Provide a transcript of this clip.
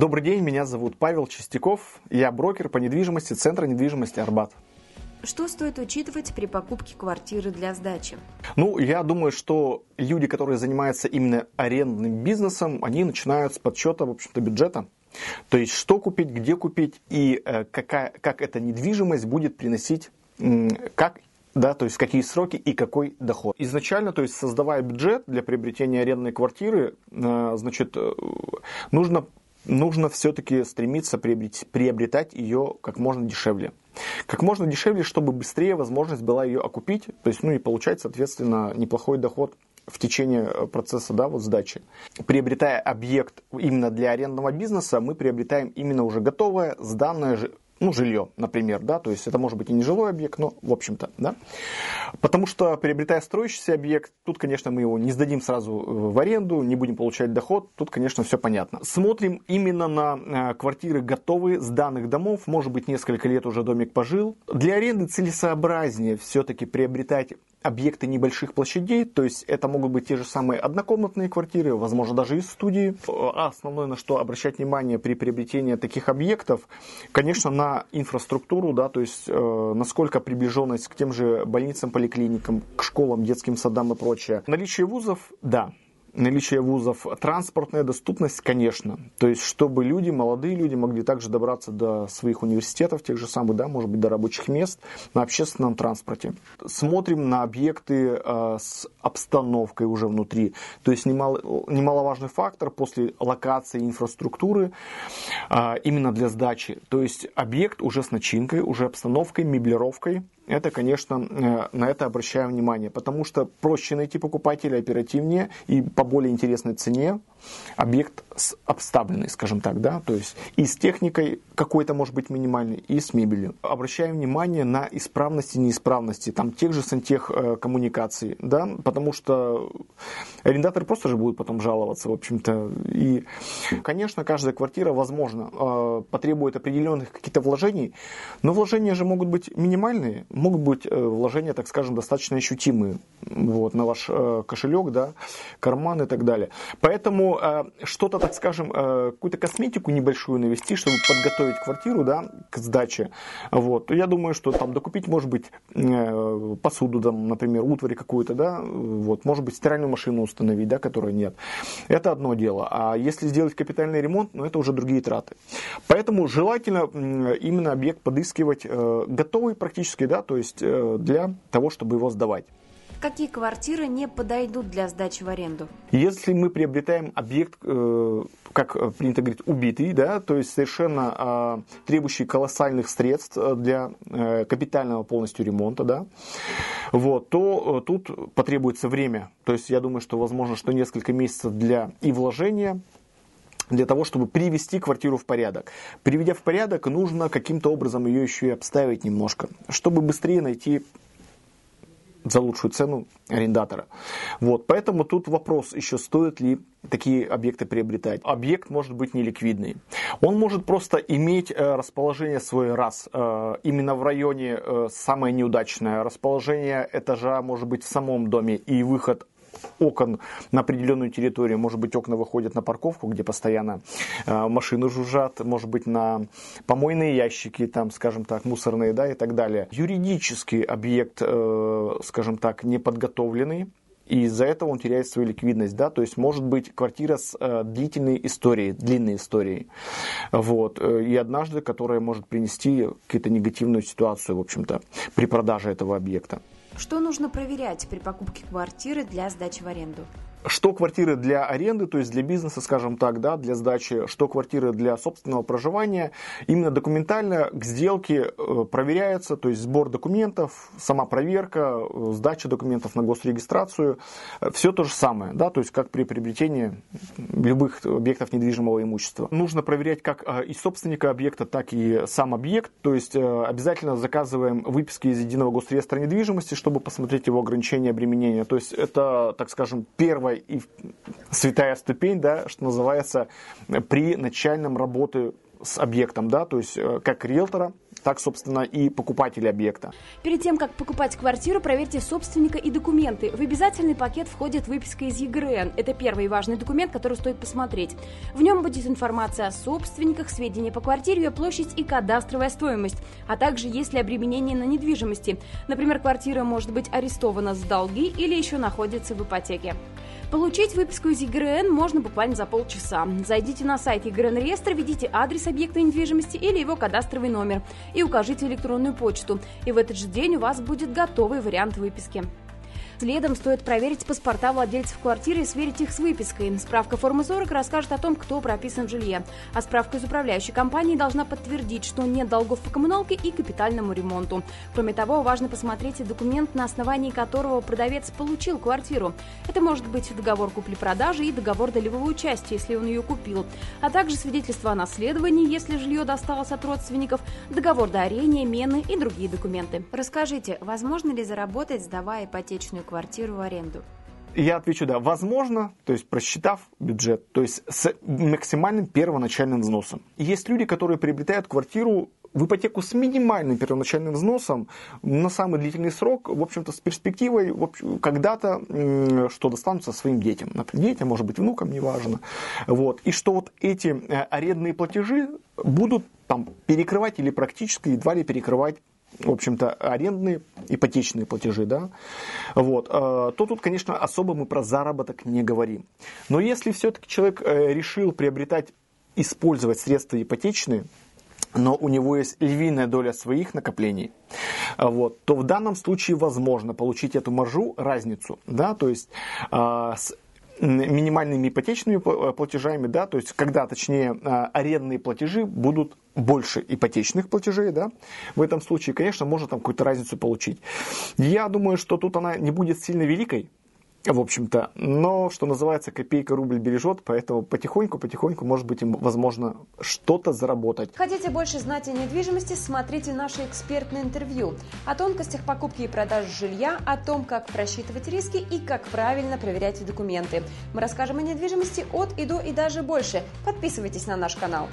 Добрый день, меня зовут Павел Чистяков, я брокер по недвижимости Центра недвижимости Арбат. Что стоит учитывать при покупке квартиры для сдачи? Ну, я думаю, что люди, которые занимаются именно арендным бизнесом, они начинают с подсчета, в общем-то, бюджета. То есть, что купить, где купить и э, какая, как эта недвижимость будет приносить, как да, то есть какие сроки и какой доход. Изначально, то есть создавая бюджет для приобретения арендной квартиры, э, значит, э, нужно нужно все-таки стремиться приобретать, ее как можно дешевле. Как можно дешевле, чтобы быстрее возможность была ее окупить, то есть, ну и получать, соответственно, неплохой доход в течение э, процесса да, вот сдачи. Приобретая объект именно для арендного бизнеса, мы приобретаем именно уже готовое, сданное ну, жилье, например, да, то есть это может быть и не жилой объект, но в общем-то, да. Потому что приобретая строящийся объект, тут, конечно, мы его не сдадим сразу э, в аренду, не будем получать доход, тут, конечно, все понятно. Смотрим именно на э, квартиры готовые, с данных домов, может быть, несколько лет уже домик пожил. Для аренды целесообразнее все-таки приобретать объекты небольших площадей, то есть это могут быть те же самые однокомнатные квартиры, возможно, даже из студии. А основное, на что обращать внимание при приобретении таких объектов, конечно, на инфраструктуру, да, то есть э, насколько приближенность к тем же больницам, поликлиникам, к школам, детским садам и прочее. Наличие вузов, да, наличие вузов, транспортная доступность, конечно. То есть, чтобы люди, молодые люди могли также добраться до своих университетов, тех же самых, да, может быть, до рабочих мест на общественном транспорте. Смотрим на объекты э, с обстановкой уже внутри. То есть, немало, немаловажный фактор после локации инфраструктуры э, именно для сдачи. То есть, объект уже с начинкой, уже обстановкой, меблировкой, это, конечно, э, на это обращаем внимание, потому что проще найти покупателя оперативнее и по более интересной цене объект обставленный, скажем так, да, то есть и с техникой какой-то может быть минимальный, и с мебелью. Обращаем внимание на исправности неисправности там тех же сантех э, коммуникаций, да, потому что арендатор просто же будет потом жаловаться, в общем-то. И, конечно, каждая квартира, возможно, э, потребует определенных каких-то вложений, но вложения же могут быть минимальные, могут быть э, вложения, так скажем, достаточно ощутимые вот, на ваш кошелек, да, карман и так далее. Поэтому что-то, так скажем, какую-то косметику небольшую навести, чтобы подготовить квартиру, да, к сдаче, вот, я думаю, что там докупить, может быть, посуду, там, например, утварь какую-то, да, вот, может быть, стиральную машину установить, да, которой нет. Это одно дело. А если сделать капитальный ремонт, ну, это уже другие траты. Поэтому желательно именно объект подыскивать э, готовый практически, да, то есть э, для того, чтобы его сдавать. Какие квартиры не подойдут для сдачи в аренду? Если мы приобретаем объект, э, как принято говорить, убитый, да, то есть совершенно э, требующий колоссальных средств для э, капитального полностью ремонта, да, вот, то э, тут потребуется время. То есть я думаю, что возможно, что несколько месяцев для и вложения, для того, чтобы привести квартиру в порядок. Приведя в порядок, нужно каким-то образом ее еще и обставить немножко, чтобы быстрее найти за лучшую цену арендатора. Вот, поэтому тут вопрос еще, стоит ли такие объекты приобретать. Объект может быть неликвидный. Он может просто иметь э, расположение свой раз. Э, именно в районе э, самое неудачное. Расположение этажа может быть в самом доме и выход окон на определенную территорию. Может быть, окна выходят на парковку, где постоянно э, машины жужжат, может быть, на помойные ящики, там, скажем так, мусорные, да, и так далее. Юридический объект, э, скажем так, неподготовленный, и из-за этого он теряет свою ликвидность, да, то есть может быть квартира с э, длительной историей, длинной историей, вот, э, и однажды, которая может принести какую-то негативную ситуацию, в общем-то, при продаже этого объекта. Что нужно проверять при покупке квартиры для сдачи в аренду? Что квартиры для аренды, то есть для бизнеса, скажем так, да, для сдачи, что квартиры для собственного проживания, именно документально к сделке э, проверяется, то есть сбор документов, сама проверка, э, сдача документов на госрегистрацию, э, все то же самое, да, то есть как при приобретении любых объектов недвижимого имущества. Нужно проверять как и собственника объекта, так и сам объект, то есть обязательно заказываем выписки из единого госреестра недвижимости, чтобы посмотреть его ограничения обременения, то есть это, так скажем, первое первая и святая ступень, да, что называется, при начальном работе с объектом, да, то есть э, как риэлтора, так, собственно, и покупатели объекта. Перед тем, как покупать квартиру, проверьте собственника и документы. В обязательный пакет входит выписка из ЕГРН. Это первый важный документ, который стоит посмотреть. В нем будет информация о собственниках, сведения по квартире, ее площадь и кадастровая стоимость, а также есть ли обременение на недвижимости. Например, квартира может быть арестована с долги или еще находится в ипотеке. Получить выписку из ЕГРН можно буквально за полчаса. Зайдите на сайт ЕГРН реестра, введите адрес объекта недвижимости или его кадастровый номер и укажите электронную почту. И в этот же день у вас будет готовый вариант выписки. Следом стоит проверить паспорта владельцев квартиры и сверить их с выпиской. Справка формы 40 расскажет о том, кто прописан в жилье. А справка из управляющей компании должна подтвердить, что нет долгов по коммуналке и капитальному ремонту. Кроме того, важно посмотреть и документ, на основании которого продавец получил квартиру. Это может быть договор купли-продажи и договор долевого участия, если он ее купил, а также свидетельство о наследовании, если жилье досталось от родственников, договор дарения, мены и другие документы. Расскажите, возможно ли заработать, сдавая ипотечную квартиру в аренду? Я отвечу, да, возможно, то есть просчитав бюджет, то есть с максимальным первоначальным взносом. Есть люди, которые приобретают квартиру в ипотеку с минимальным первоначальным взносом на самый длительный срок, в общем-то, с перспективой когда-то, что достанутся своим детям. Например, детям, может быть, внукам, неважно. Вот. И что вот эти э, арендные платежи будут там перекрывать или практически едва ли перекрывать в общем-то, арендные, ипотечные платежи, да, вот, э, то тут, конечно, особо мы про заработок не говорим. Но если все-таки человек э, решил приобретать, использовать средства ипотечные, но у него есть львиная доля своих накоплений, вот, то в данном случае возможно получить эту маржу, разницу, да, то есть э, с минимальными ипотечными платежами, да, то есть когда, точнее, арендные платежи будут больше ипотечных платежей, да, в этом случае, конечно, можно там какую-то разницу получить. Я думаю, что тут она не будет сильно великой, в общем-то, но, что называется, копейка рубль бережет, поэтому потихоньку-потихоньку, может быть, им возможно что-то заработать. Хотите больше знать о недвижимости, смотрите наше экспертное интервью о тонкостях покупки и продажи жилья, о том, как просчитывать риски и как правильно проверять документы. Мы расскажем о недвижимости от и до и даже больше. Подписывайтесь на наш канал.